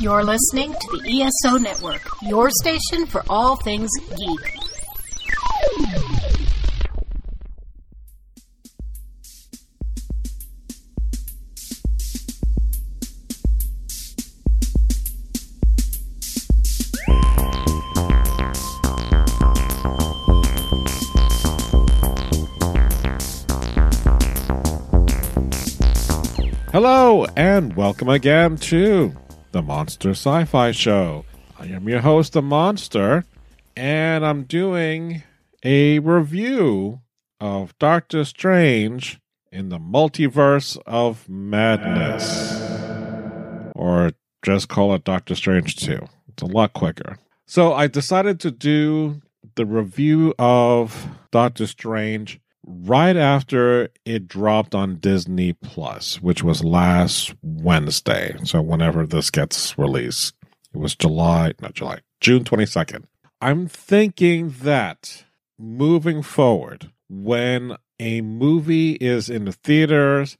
You're listening to the ESO Network, your station for all things geek. Hello, and welcome again to the Monster Sci Fi Show. I am your host, The Monster, and I'm doing a review of Doctor Strange in the Multiverse of Madness. Or just call it Doctor Strange 2. It's a lot quicker. So I decided to do the review of Doctor Strange right after it dropped on Disney Plus, which was last Wednesday. So whenever this gets released, it was July, not July, June 22nd. I'm thinking that moving forward, when a movie is in the theaters,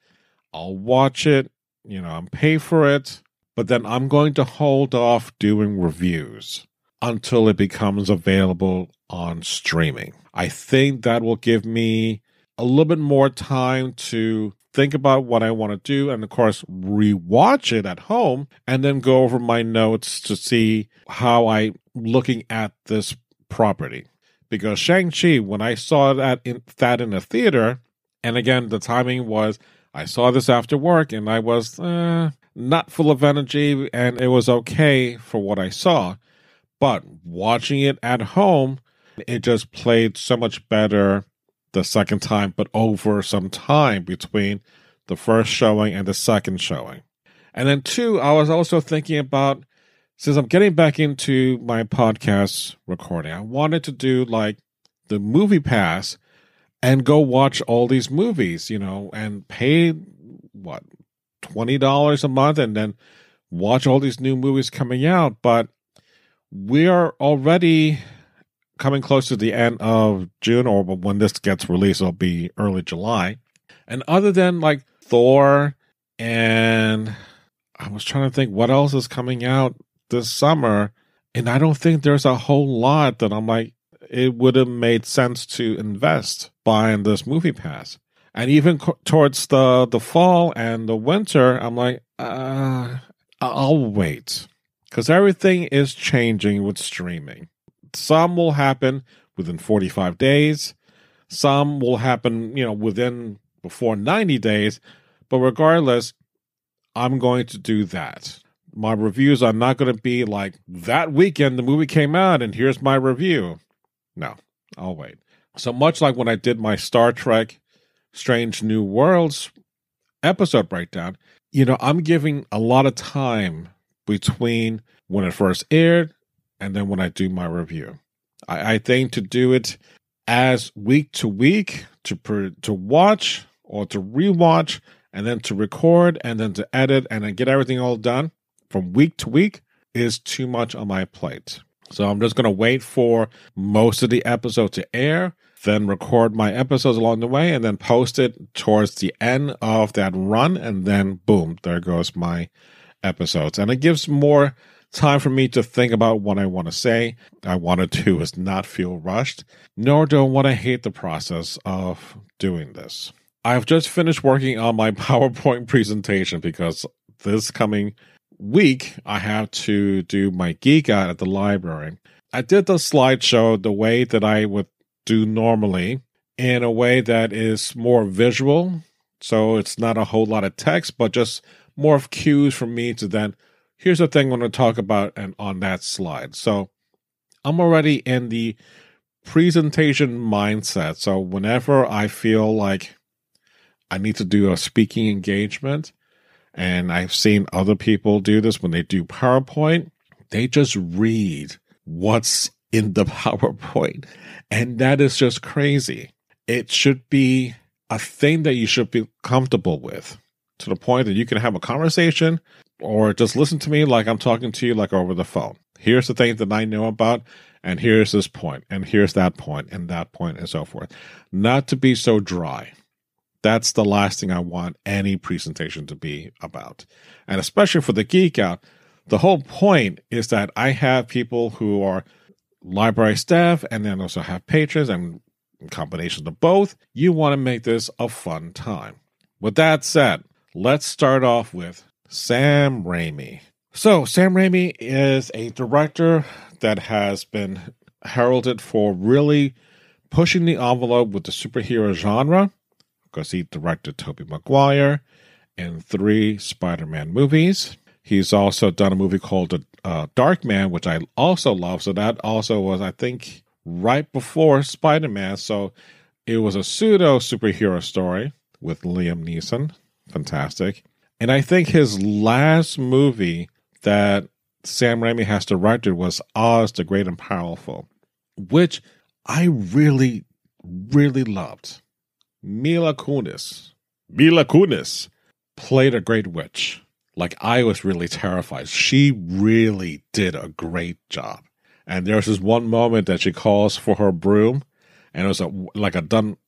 I'll watch it, you know, and pay for it, but then I'm going to hold off doing reviews until it becomes available on streaming. I think that will give me a little bit more time to think about what I want to do and of course rewatch it at home and then go over my notes to see how I looking at this property. Because Shang-Chi, when I saw that in that in a theater, and again the timing was I saw this after work and I was uh, not full of energy and it was okay for what I saw. But watching it at home, it just played so much better the second time, but over some time between the first showing and the second showing. And then, two, I was also thinking about since I'm getting back into my podcast recording, I wanted to do like the movie pass and go watch all these movies, you know, and pay what, $20 a month and then watch all these new movies coming out. But we are already coming close to the end of June, or when this gets released, it'll be early July. And other than like Thor, and I was trying to think what else is coming out this summer, and I don't think there's a whole lot that I'm like, it would have made sense to invest buying this movie pass. And even co- towards the the fall and the winter, I'm like, uh, I'll wait because everything is changing with streaming. Some will happen within 45 days. Some will happen, you know, within before 90 days. But regardless, I'm going to do that. My reviews are not going to be like that weekend the movie came out and here's my review. No, I'll wait. So much like when I did my Star Trek Strange New Worlds episode breakdown, you know, I'm giving a lot of time between when it first aired and then when I do my review. I, I think to do it as week to week to to watch or to rewatch and then to record and then to edit and then get everything all done from week to week is too much on my plate. So I'm just going to wait for most of the episode to air, then record my episodes along the way, and then post it towards the end of that run. And then, boom, there goes my episodes. And it gives more time for me to think about what I want to say. I want to is not feel rushed, nor do I want to hate the process of doing this. I've just finished working on my PowerPoint presentation because this coming week I have to do my geek out at the library. I did the slideshow the way that I would do normally in a way that is more visual. So it's not a whole lot of text, but just more of cues for me to then here's the thing I'm going to talk about and on that slide. So I'm already in the presentation mindset. So whenever I feel like I need to do a speaking engagement, and I've seen other people do this when they do PowerPoint, they just read what's in the PowerPoint. And that is just crazy. It should be a thing that you should be comfortable with to the point that you can have a conversation or just listen to me like I'm talking to you like over the phone. Here's the thing that I know about, and here's this point, and here's that point, and that point, and so forth. Not to be so dry. That's the last thing I want any presentation to be about. And especially for the geek out, the whole point is that I have people who are library staff and then also have patrons and combinations of both. You want to make this a fun time. With that said, let's start off with Sam Raimi. So, Sam Raimi is a director that has been heralded for really pushing the envelope with the superhero genre because he directed Tobey Maguire in three Spider-Man movies. He's also done a movie called uh, Darkman, which I also love. So that also was, I think, right before Spider-Man. So it was a pseudo superhero story with Liam Neeson. Fantastic. And I think his last movie that Sam Raimi has directed was Oz the Great and Powerful, which I really, really loved. Mila Kunis, Mila Kunis played a great witch. Like I was really terrified. She really did a great job. And there's this one moment that she calls for her broom, and it was a, like a done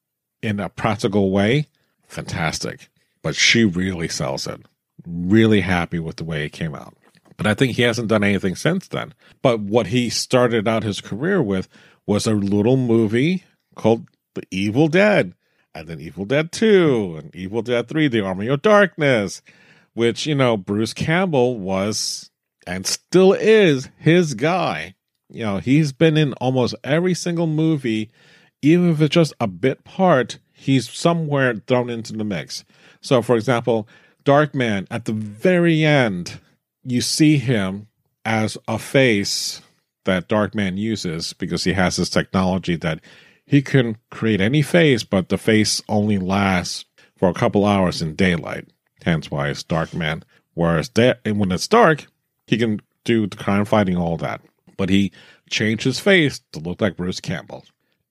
in a practical way. Fantastic. But she really sells it. Really happy with the way it came out. But I think he hasn't done anything since then. But what he started out his career with was a little movie called The Evil Dead, and then Evil Dead 2, and Evil Dead 3, The Army of Darkness, which, you know, Bruce Campbell was and still is his guy. You know, he's been in almost every single movie, even if it's just a bit part, he's somewhere thrown into the mix. So, for example, Darkman, at the very end, you see him as a face that Darkman uses because he has this technology that he can create any face, but the face only lasts for a couple hours in daylight. Hence why it's Darkman. Whereas de- when it's dark, he can do the crime fighting, all that. But he changed his face to look like Bruce Campbell.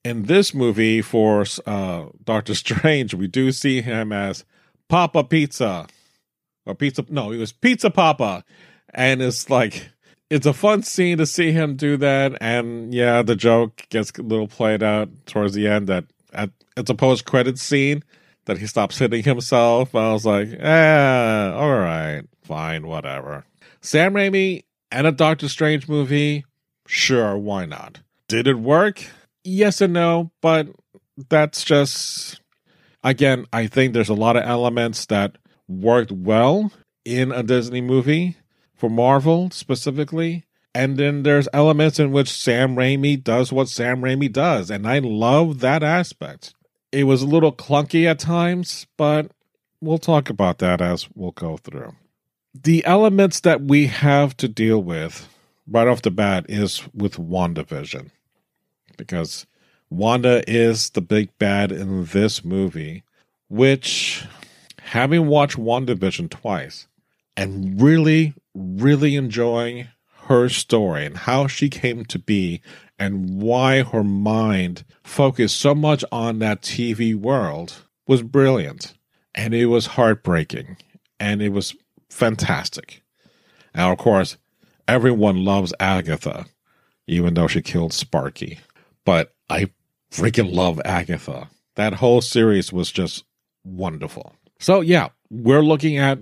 In this movie for uh, Doctor Strange, we do see him as Papa Pizza. Or Pizza, no, he was Pizza Papa and it's like it's a fun scene to see him do that. And yeah, the joke gets a little played out towards the end that at, it's a post credit scene that he stops hitting himself. I was like, eh, all right, fine, whatever. Sam Raimi and a Doctor Strange movie, sure, why not? Did it work? Yes and no, but that's just again, I think there's a lot of elements that worked well in a Disney movie for Marvel specifically. And then there's elements in which Sam Raimi does what Sam Raimi does. And I love that aspect. It was a little clunky at times, but we'll talk about that as we'll go through. The elements that we have to deal with right off the bat is with WandaVision. Because Wanda is the big bad in this movie, which, having watched WandaVision twice and really, really enjoying her story and how she came to be and why her mind focused so much on that TV world was brilliant. And it was heartbreaking and it was fantastic. Now, of course, everyone loves Agatha, even though she killed Sparky. But I freaking love Agatha. That whole series was just wonderful. So, yeah, we're looking at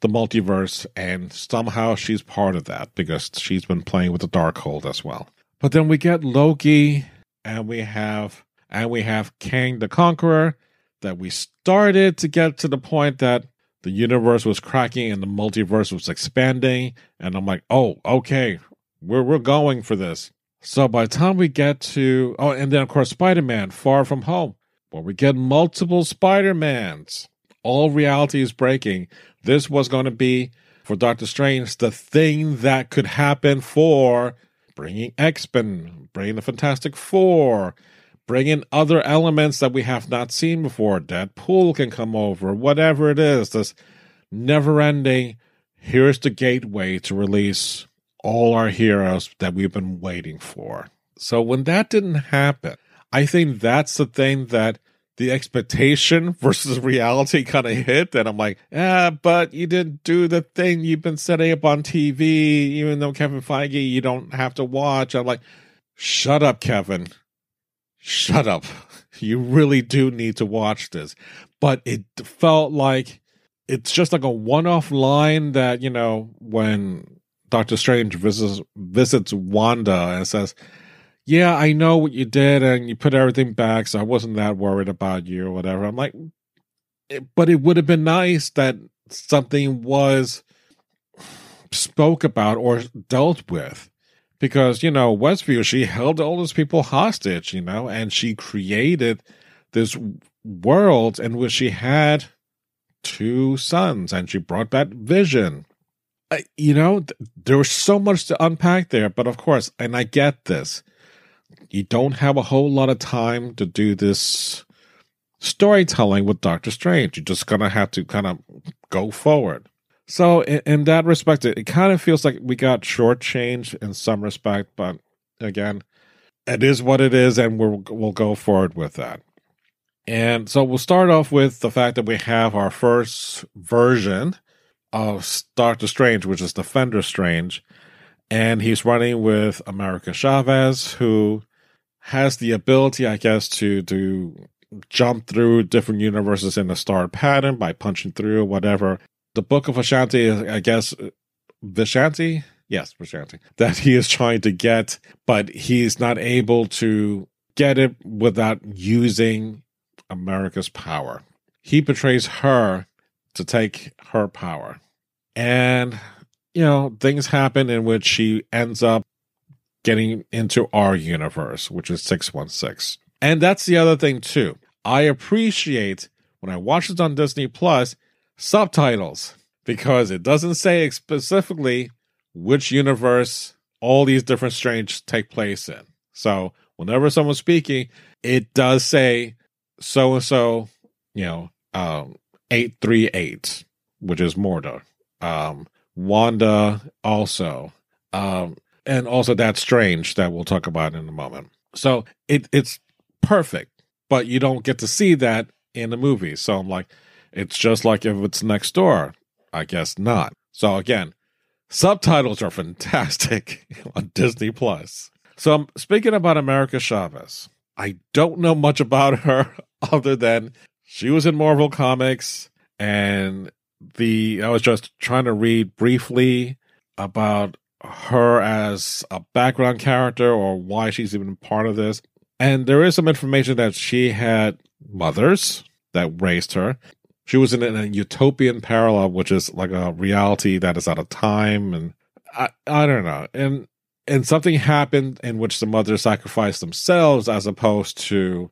the multiverse, and somehow she's part of that because she's been playing with the Darkhold as well. But then we get Loki, and we have and we have Kang the Conqueror. That we started to get to the point that the universe was cracking and the multiverse was expanding, and I'm like, oh, okay, we're we're going for this. So by the time we get to oh, and then of course Spider Man Far From Home, where we get multiple Spider Mans all reality is breaking. This was going to be for Doctor Strange the thing that could happen for bringing X-Men, bringing the Fantastic Four, bringing other elements that we have not seen before. Deadpool can come over, whatever it is. This never-ending. Here's the gateway to release all our heroes that we've been waiting for. So when that didn't happen, I think that's the thing that the expectation versus reality kind of hit. And I'm like, ah, but you didn't do the thing you've been setting up on TV, even though Kevin Feige, you don't have to watch. I'm like, shut up, Kevin. Shut up. You really do need to watch this. But it felt like it's just like a one off line that, you know, when Doctor Strange visits visits Wanda and says, "Yeah, I know what you did, and you put everything back, so I wasn't that worried about you or whatever." I'm like, eh, but it would have been nice that something was spoke about or dealt with because you know westview she held all those people hostage you know and she created this world in which she had two sons and she brought that vision you know th- there was so much to unpack there but of course and i get this. You don't have a whole lot of time to do this storytelling with doctor strange. You're just gonna have to kind of go forward. So in, in that respect, it, it kind of feels like we got shortchanged in some respect, but again, it is what it is, and we'll we'll go forward with that. And so we'll start off with the fact that we have our first version of Doctor Strange, which is Defender Strange, and he's running with America Chavez, who has the ability, I guess, to to jump through different universes in a star pattern by punching through whatever the Book of Vishanti, is. I guess, Vishanti? Yes, Vishanti. That he is trying to get, but he's not able to get it without using America's power. He betrays her to take her power. And, you know, things happen in which she ends up getting into our universe, which is 616. And that's the other thing, too. I appreciate when I watch it on Disney Plus subtitles because it doesn't say specifically which universe all these different strange take place in. So whenever someone's speaking, it does say so and so, you know, um, 838, which is Mordo. Um, Wanda also. Um, and also that's strange that we'll talk about in a moment. So it it's perfect, but you don't get to see that in the movie. So I'm like, it's just like if it's next door. I guess not. So again, subtitles are fantastic on Disney Plus. So I'm speaking about America Chavez. I don't know much about her other than she was in Marvel Comics and the I was just trying to read briefly about her as a background character or why she's even part of this. And there is some information that she had mothers that raised her. She was in a utopian parallel, which is like a reality that is out of time, and I, I don't know. And and something happened in which the mothers sacrificed themselves, as opposed to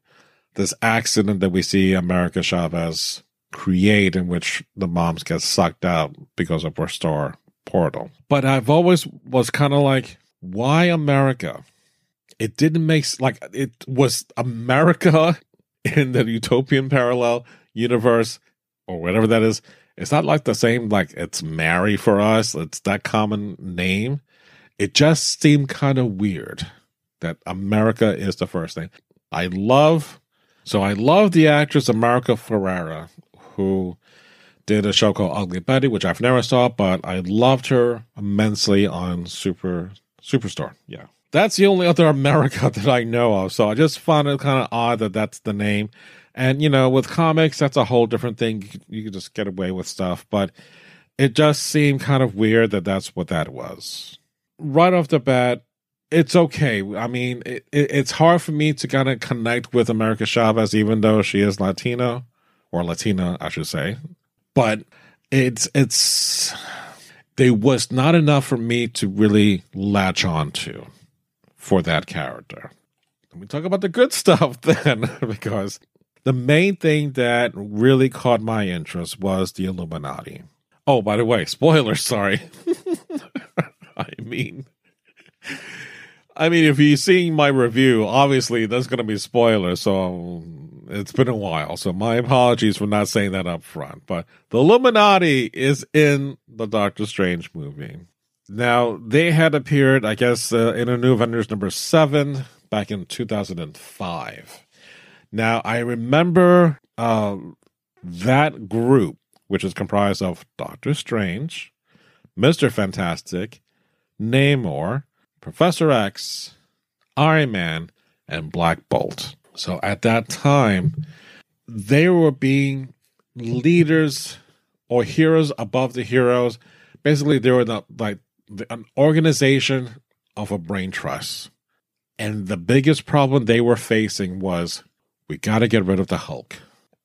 this accident that we see America Chavez create, in which the moms get sucked out because of star portal. But I've always was kind of like, why America? It didn't make like it was America in the utopian parallel universe or whatever that is, it's not like the same like it's Mary for us. It's that common name. It just seemed kind of weird that America is the first thing. I love so I love the actress America Ferrera, who did a show called Ugly Betty, which I've never saw, but I loved her immensely on Super Superstore. Yeah. That's the only other America that I know of. So I just found it kind of odd that that's the name. And you know, with comics, that's a whole different thing. You can, just get away with stuff, but it just seemed kind of weird that that's what that was. Right off the bat, it's okay. I mean, it, it, it's hard for me to kind of connect with America Chavez, even though she is Latino or Latina, I should say. But it's it's there was not enough for me to really latch on to for that character. Let me talk about the good stuff then, because the main thing that really caught my interest was the Illuminati. Oh, by the way, spoiler, sorry. I mean, I mean, if you're seeing my review, obviously that's going to be spoiler, So it's been a while. So my apologies for not saying that up front. But the Illuminati is in the Doctor Strange movie. Now, they had appeared, I guess, uh, in a new Avengers number seven back in 2005. Now, I remember uh, that group, which is comprised of Doctor Strange, Mr. Fantastic, Namor, Professor X, Iron Man, and Black Bolt. So at that time, they were being leaders or heroes above the heroes. Basically, they were the like an organization of a brain trust. And the biggest problem they were facing was we got to get rid of the Hulk.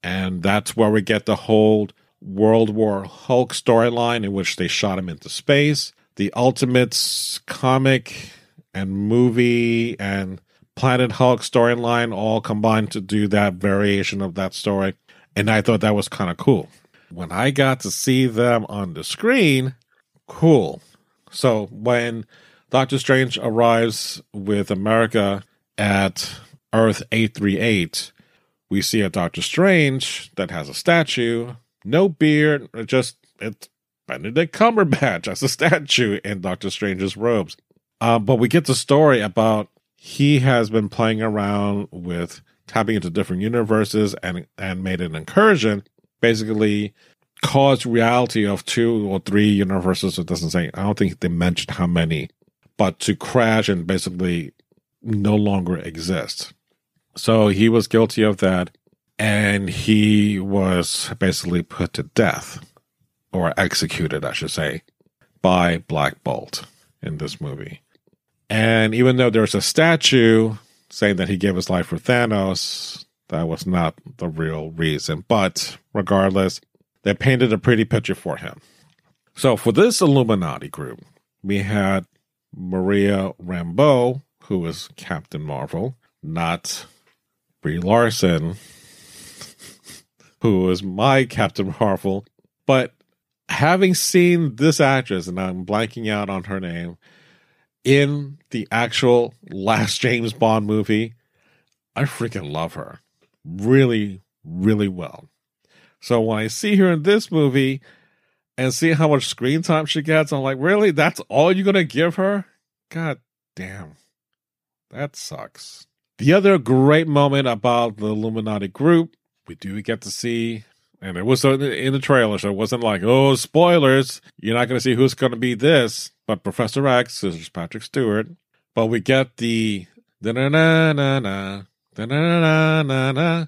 And that's where we get the whole World War Hulk storyline in which they shot him into space. The Ultimates comic and movie and Planet Hulk storyline all combined to do that variation of that story. And I thought that was kind of cool. When I got to see them on the screen, cool. So when Doctor Strange arrives with America at Earth 838, we see a Doctor Strange that has a statue, no beard, just it's Benedict Cumberbatch as a statue in Doctor Strange's robes. Uh, but we get the story about he has been playing around with tapping into different universes and and made an incursion, basically caused reality of two or three universes. It doesn't say. I don't think they mentioned how many, but to crash and basically no longer exist. So he was guilty of that, and he was basically put to death or executed, I should say, by Black Bolt in this movie. And even though there's a statue saying that he gave his life for Thanos, that was not the real reason. But regardless, they painted a pretty picture for him. So for this Illuminati group, we had Maria Rambeau, who was Captain Marvel, not Brie Larson, who was my Captain Marvel. But having seen this actress, and I'm blanking out on her name, in the actual last James Bond movie, I freaking love her. Really, really well. So when I see her in this movie and see how much screen time she gets, I'm like, really? That's all you're going to give her? God damn. That sucks. The other great moment about the Illuminati group, we do get to see, and it was in the trailer, so it wasn't like, oh, spoilers, you're not going to see who's going to be this, but Professor X is Patrick Stewart. But we get the na na na na na na na na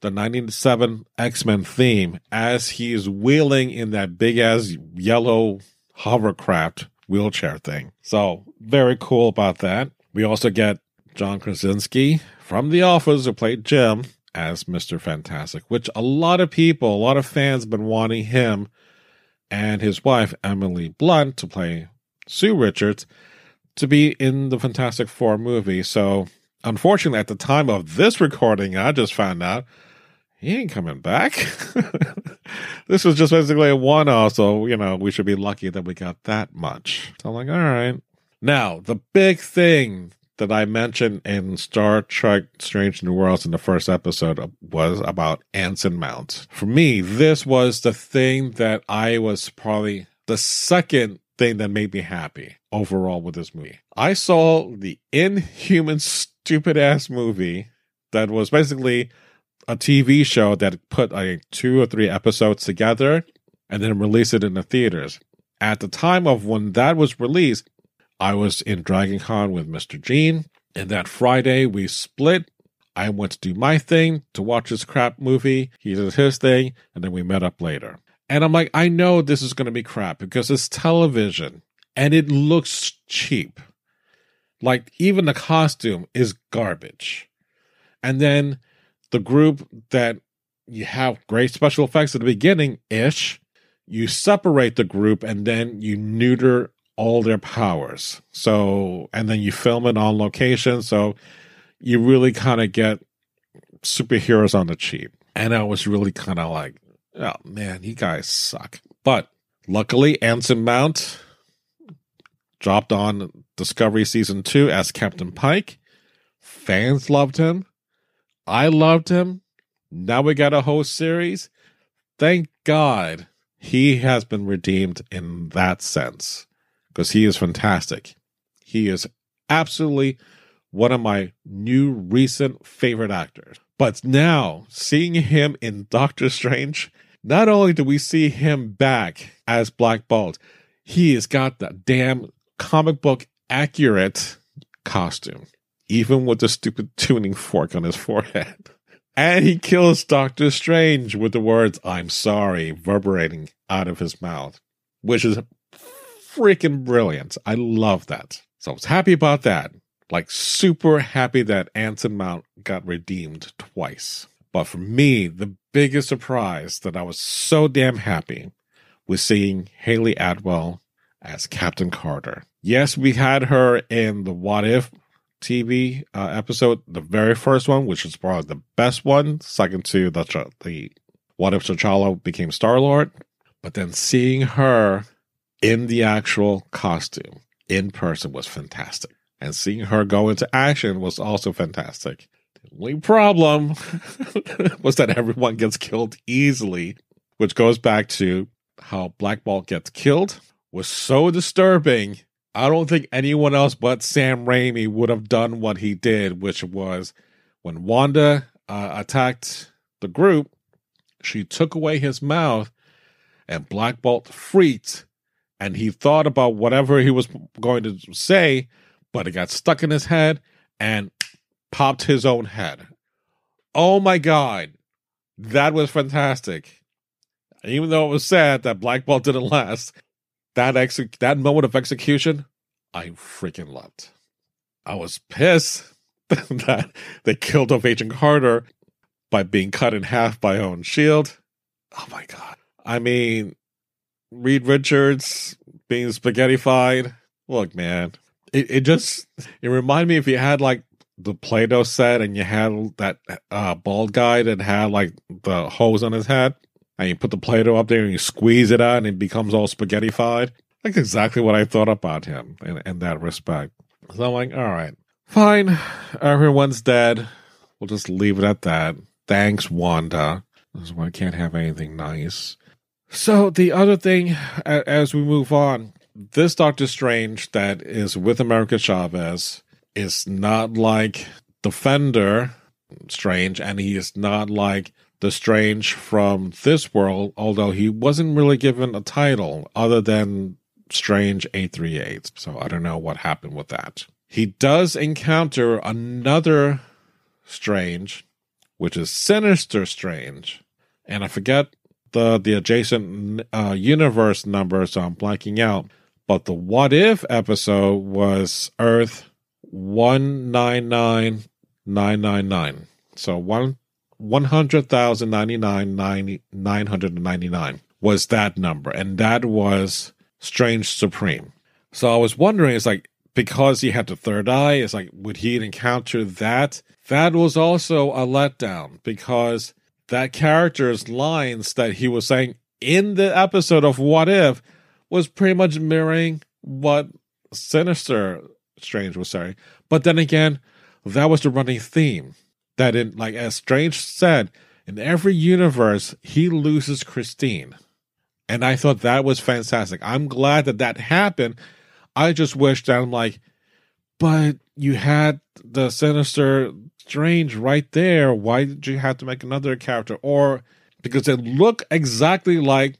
the 97 X-Men theme as he is wheeling in that big ass yellow hovercraft wheelchair thing. So very cool about that. We also get John Krasinski from The Office who played Jim as Mr. Fantastic, which a lot of people, a lot of fans been wanting him and his wife Emily Blunt to play Sue Richards to be in the Fantastic Four movie. So, unfortunately, at the time of this recording, I just found out he ain't coming back. this was just basically a one off. So, you know, we should be lucky that we got that much. So I'm like, all right. Now, the big thing that I mentioned in Star Trek Strange New Worlds in the first episode was about Anson Mount. For me, this was the thing that I was probably the second thing that made me happy overall with this movie. I saw the inhuman, stupid ass movie that was basically a TV show that put like two or three episodes together and then released it in the theaters. At the time of when that was released, I was in Dragon Con with Mr. Gene, and that Friday we split. I went to do my thing to watch this crap movie. He did his thing, and then we met up later. And I'm like, I know this is going to be crap because it's television and it looks cheap. Like, even the costume is garbage. And then the group that you have great special effects at the beginning ish, you separate the group and then you neuter all their powers. So, and then you film it on location. So you really kind of get superheroes on the cheap. And I was really kind of like, Oh man, you guys suck. But luckily, Anson Mount dropped on Discovery season two as Captain Pike. Fans loved him. I loved him. Now we got a whole series. Thank God he has been redeemed in that sense because he is fantastic. He is absolutely one of my new recent favorite actors. But now seeing him in Doctor Strange not only do we see him back as Black Bolt, he has got the damn comic book accurate costume, even with the stupid tuning fork on his forehead. And he kills Doctor Strange with the words, I'm sorry, reverberating out of his mouth, which is freaking brilliant. I love that. So I was happy about that. Like super happy that Anson Mount got redeemed twice. But for me, the biggest surprise that I was so damn happy was seeing Hayley Atwell as Captain Carter. Yes, we had her in the What If TV uh, episode, the very first one, which was probably the best one, second to the the What If T'Challa became Star Lord. But then seeing her in the actual costume in person was fantastic. And seeing her go into action was also fantastic. The only problem was that everyone gets killed easily, which goes back to how Black Bolt gets killed was so disturbing. I don't think anyone else but Sam Raimi would have done what he did, which was when Wanda uh, attacked the group, she took away his mouth, and Black Bolt freaked, and he thought about whatever he was going to say, but it got stuck in his head and popped his own head. Oh my god, that was fantastic. Even though it was sad that Black Bolt didn't last, that ex- that moment of execution, I freaking loved. I was pissed that they killed off Agent Carter by being cut in half by own shield. Oh my god. I mean, Reed Richards being spaghettified. Look, man, it, it just it reminded me if you had like the Play-Doh set and you had that uh, bald guy that had like the hose on his head and you put the Play-Doh up there and you squeeze it out and it becomes all spaghettified. That's exactly what I thought about him in, in that respect. So I'm like, all right, fine. Everyone's dead. We'll just leave it at that. Thanks, Wanda. This is why I can't have anything nice. So the other thing, as we move on, this Doctor Strange that is with America Chavez is not like Defender Strange, and he is not like the Strange from this world, although he wasn't really given a title other than Strange 838. So I don't know what happened with that. He does encounter another Strange, which is Sinister Strange. And I forget the the adjacent uh, universe number, so I'm blanking out. But the What If episode was Earth one nine nine nine nine nine. So one one hundred thousand ninety nine nine hundred ninety nine was that number, and that was Strange Supreme. So I was wondering, it's like because he had the third eye, it's like would he encounter that? That was also a letdown because that character's lines that he was saying in the episode of What If was pretty much mirroring what Sinister Strange was saying. But then again, that was the running theme. That in like as Strange said, in every universe he loses Christine. And I thought that was fantastic. I'm glad that that happened. I just wish that I'm like, but you had the Sinister Strange right there. Why did you have to make another character? Or because they look exactly like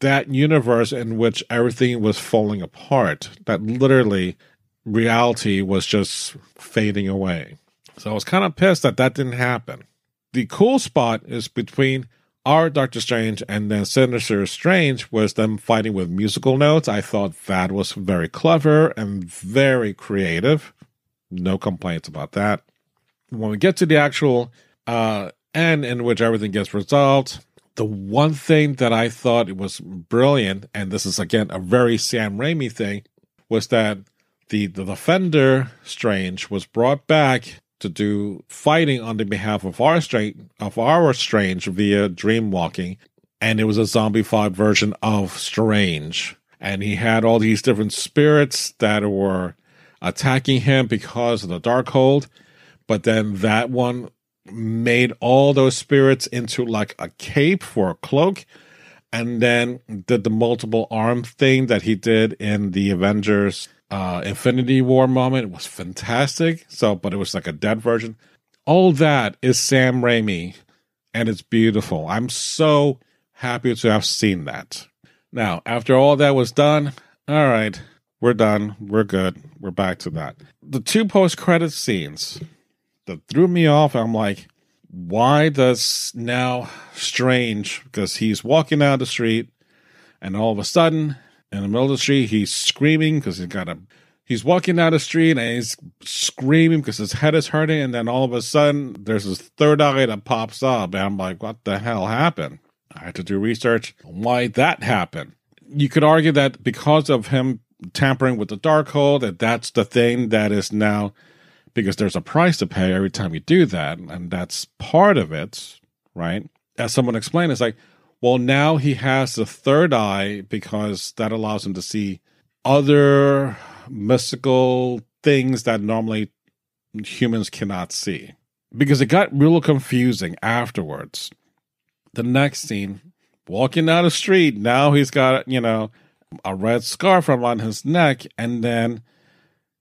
that universe in which everything was falling apart, that literally reality was just fading away. So I was kind of pissed that that didn't happen. The cool spot is between our Doctor Strange and then Sinister Strange was them fighting with musical notes. I thought that was very clever and very creative. No complaints about that when we get to the actual uh, end in which everything gets resolved, the one thing that I thought it was brilliant, and this is again a very Sam Raimi thing, was that the the defender Strange was brought back to do fighting on the behalf of our strange of our Strange via dream walking, and it was a zombified version of Strange, and he had all these different spirits that were attacking him because of the Darkhold but then that one made all those spirits into like a cape for a cloak and then did the multiple arm thing that he did in the Avengers uh, Infinity War moment. Was fantastic. So, but it was like a dead version. All that is Sam Raimi, and it's beautiful. I'm so happy to have seen that. Now, after all that was done, all right, we're done. We're good. We're back to that. The two post credit scenes that threw me off. I'm like, why does now Strange, because he's walking down the street and all of a sudden in the middle of the street. He's screaming because he's got a. He's walking down the street and he's screaming because his head is hurting. And then all of a sudden, there's this third eye that pops up. And I'm like, what the hell happened? I had to do research why that happened. You could argue that because of him tampering with the Darkhold, that that's the thing that is now because there's a price to pay every time you do that. And that's part of it, right? As someone explained, it's like, well, now he has the third eye because that allows him to see other mystical things that normally humans cannot see. Because it got real confusing afterwards. The next scene, walking down the street, now he's got, you know, a red scarf around his neck, and then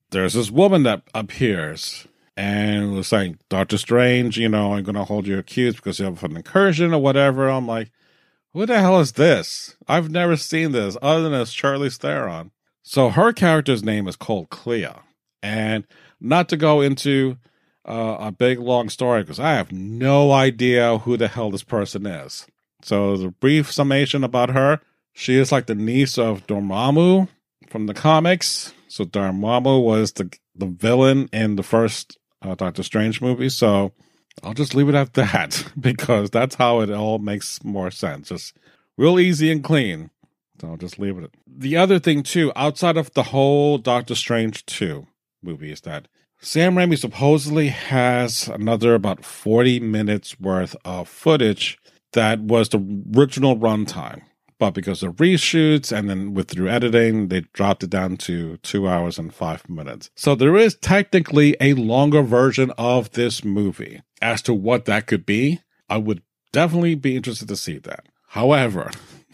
there's this woman that appears and was saying, Doctor Strange, you know, I'm gonna hold you accused because you have an incursion or whatever. I'm like, who the hell is this? I've never seen this other than as Charlize Theron. So her character's name is called Clea. And not to go into uh, a big long story because I have no idea who the hell this person is. So the brief summation about her, she is like the niece of Dormammu from the comics. So Dormammu was the the villain in the first uh, Doctor Strange movie. So I'll just leave it at that because that's how it all makes more sense. Just real easy and clean. So I'll just leave it. The other thing too, outside of the whole Doctor Strange 2 movie is that Sam Raimi supposedly has another about 40 minutes worth of footage that was the original runtime. But because of reshoots and then with through editing, they dropped it down to two hours and five minutes. So there is technically a longer version of this movie as to what that could be, I would definitely be interested to see that. However,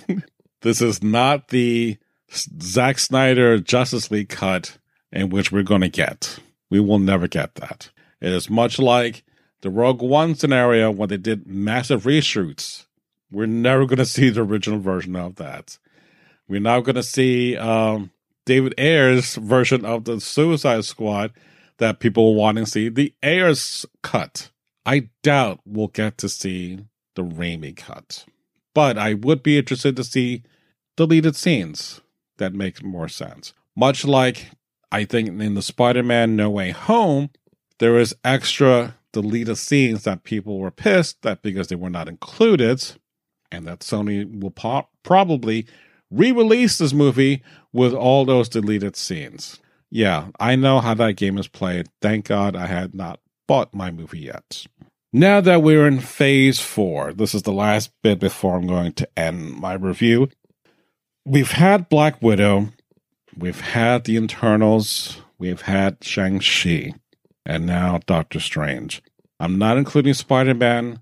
this is not the Zack Snyder Justice League cut in which we're going to get. We will never get that. It is much like the Rogue One scenario when they did massive reshoots. We're never going to see the original version of that. We're now going to see um, David Ayer's version of the Suicide Squad that people want to see, the Ayer's cut. I doubt we'll get to see the Raimi cut, but I would be interested to see deleted scenes that make more sense. Much like I think in the Spider Man No Way Home, there is extra deleted scenes that people were pissed that because they were not included, and that Sony will po- probably re release this movie with all those deleted scenes. Yeah, I know how that game is played. Thank God I had not bought my movie yet. Now that we're in phase four, this is the last bit before I'm going to end my review. We've had Black Widow, we've had the Eternals, we've had Shang-Chi, and now Doctor Strange. I'm not including Spider Man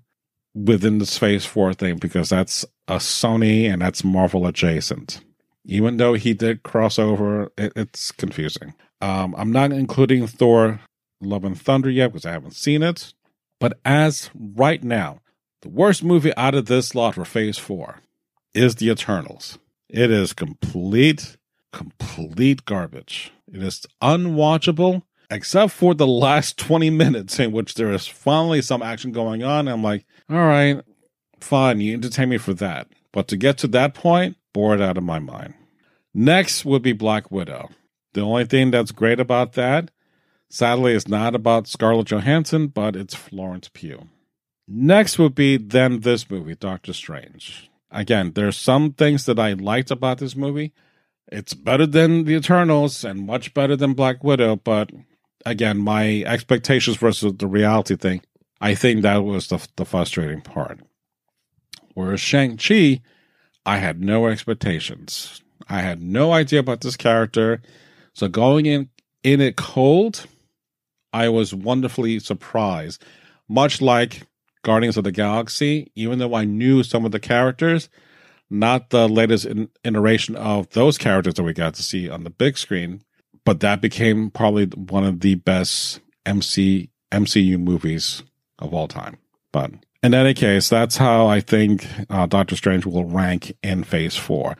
within this phase four thing because that's a Sony and that's Marvel adjacent. Even though he did cross over, it, it's confusing. Um, I'm not including Thor Love and Thunder yet because I haven't seen it. But as right now, the worst movie out of this lot for Phase 4 is The Eternals. It is complete, complete garbage. It is unwatchable, except for the last 20 minutes in which there is finally some action going on. I'm like, all right, fine, you entertain me for that. But to get to that point, bored out of my mind. Next would be Black Widow. The only thing that's great about that Sadly, it's not about Scarlett Johansson, but it's Florence Pugh. Next would be then this movie, Doctor Strange. Again, there's some things that I liked about this movie. It's better than The Eternals and much better than Black Widow, but again, my expectations versus the reality thing, I think that was the, the frustrating part. Whereas Shang-Chi, I had no expectations. I had no idea about this character. So going in in it cold, I was wonderfully surprised. Much like Guardians of the Galaxy, even though I knew some of the characters, not the latest in, iteration of those characters that we got to see on the big screen, but that became probably one of the best MC MCU movies of all time. But in any case, that's how I think uh, Doctor Strange will rank in Phase Four.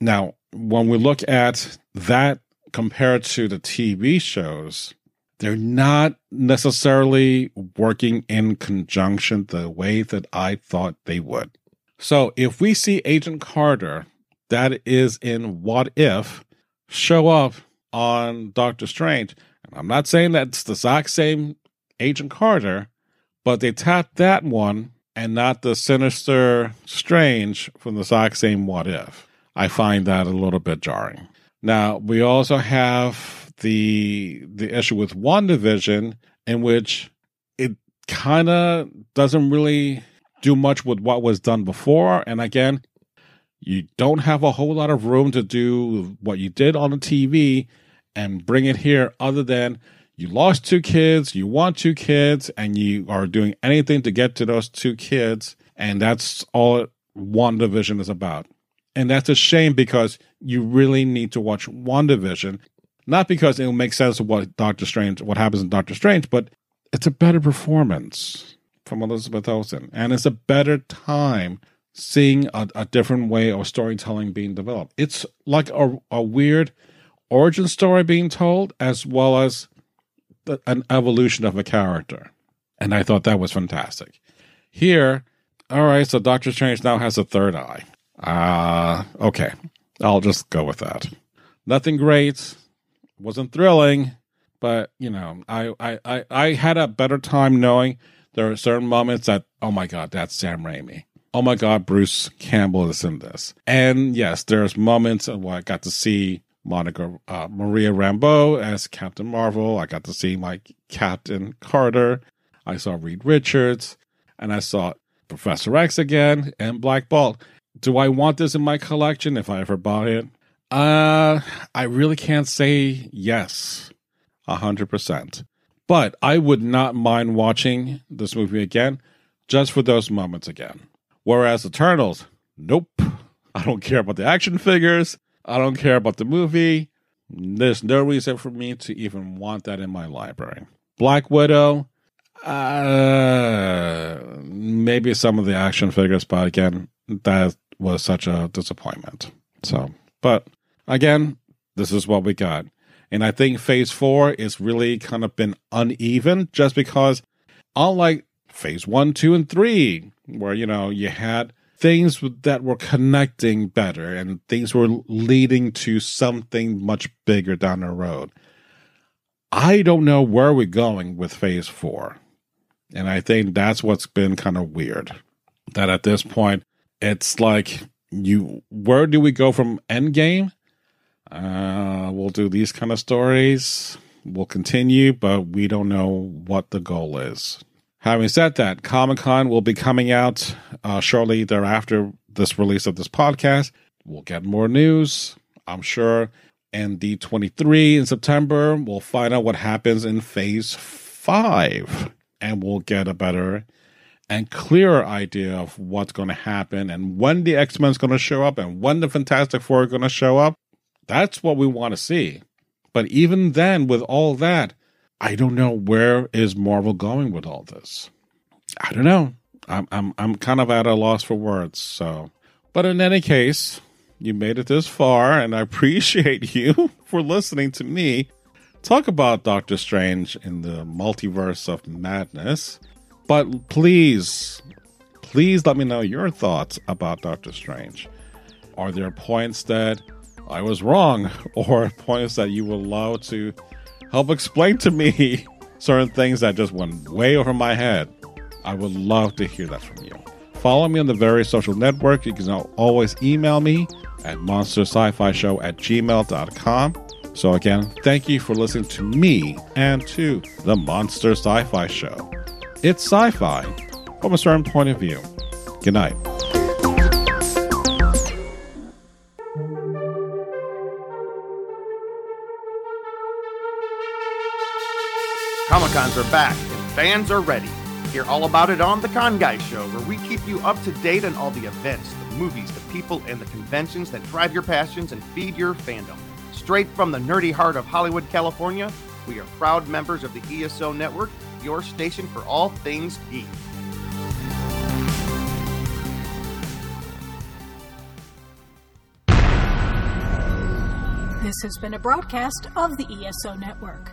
Now, when we look at that compared to the TV shows, they're not necessarily working in conjunction the way that I thought they would. So if we see Agent Carter, that is in What If show up on Doctor Strange. And I'm not saying that it's the exact same Agent Carter, but they tapped that one and not the Sinister Strange from the exact same What If. I find that a little bit jarring. Now, we also have the the issue with WandaVision in which it kind of doesn't really do much with what was done before. And again, you don't have a whole lot of room to do what you did on the TV and bring it here, other than you lost two kids, you want two kids, and you are doing anything to get to those two kids. And that's all WandaVision is about. And that's a shame because you really need to watch WandaVision. Not because it'll make sense of what Doctor Strange, what happens in Doctor Strange, but it's a better performance from Elizabeth Olsen. And it's a better time seeing a, a different way of storytelling being developed. It's like a, a weird origin story being told, as well as the, an evolution of a character. And I thought that was fantastic. Here, all right, so Doctor Strange now has a third eye. Uh, okay, I'll just go with that. Nothing great, wasn't thrilling, but you know, I, I, I, I had a better time knowing there are certain moments that, oh my God, that's Sam Raimi. Oh my God, Bruce Campbell is in this. And yes, there's moments where I got to see Monica uh, Maria Rambeau as Captain Marvel. I got to see my Captain Carter. I saw Reed Richards, and I saw Professor X again and Black Bolt. Do I want this in my collection if I ever bought it? Uh, I really can't say yes, a hundred percent. But I would not mind watching this movie again, just for those moments again. Whereas Eternals, nope. I don't care about the action figures. I don't care about the movie. There's no reason for me to even want that in my library. Black Widow, uh, maybe some of the action figures, but again, that was such a disappointment. So, but again, this is what we got. And I think phase four is really kind of been uneven just because, unlike phase one, two, and three, where, you know, you had things that were connecting better and things were leading to something much bigger down the road. I don't know where we're going with phase four. And I think that's what's been kind of weird. That at this point, it's like you where do we go from endgame? Uh we'll do these kind of stories. We'll continue, but we don't know what the goal is. Having said that, Comic Con will be coming out uh, shortly thereafter this release of this podcast. We'll get more news, I'm sure. And D23 in September, we'll find out what happens in phase five. And we'll get a better and clearer idea of what's going to happen and when the X Men's going to show up and when the Fantastic Four are going to show up. That's what we want to see. But even then, with all that, I don't know where is Marvel going with all this. I don't know. I'm I'm I'm kind of at a loss for words. So, but in any case, you made it this far, and I appreciate you for listening to me talk about Doctor Strange in the multiverse of madness. But please, please let me know your thoughts about Doctor Strange. Are there points that I was wrong, or points that you would love to help explain to me certain things that just went way over my head, I would love to hear that from you. Follow me on the various social networks. You can always email me at monstersci-fi show at gmail.com. So again, thank you for listening to me and to the Monster Sci-Fi Show. It's sci-fi from a certain point of view. Good night. Comic Cons are back and fans are ready. Hear all about it on The Con Guy Show, where we keep you up to date on all the events, the movies, the people, and the conventions that drive your passions and feed your fandom. Straight from the nerdy heart of Hollywood, California, we are proud members of the ESO Network, your station for all things geek. This has been a broadcast of the ESO Network.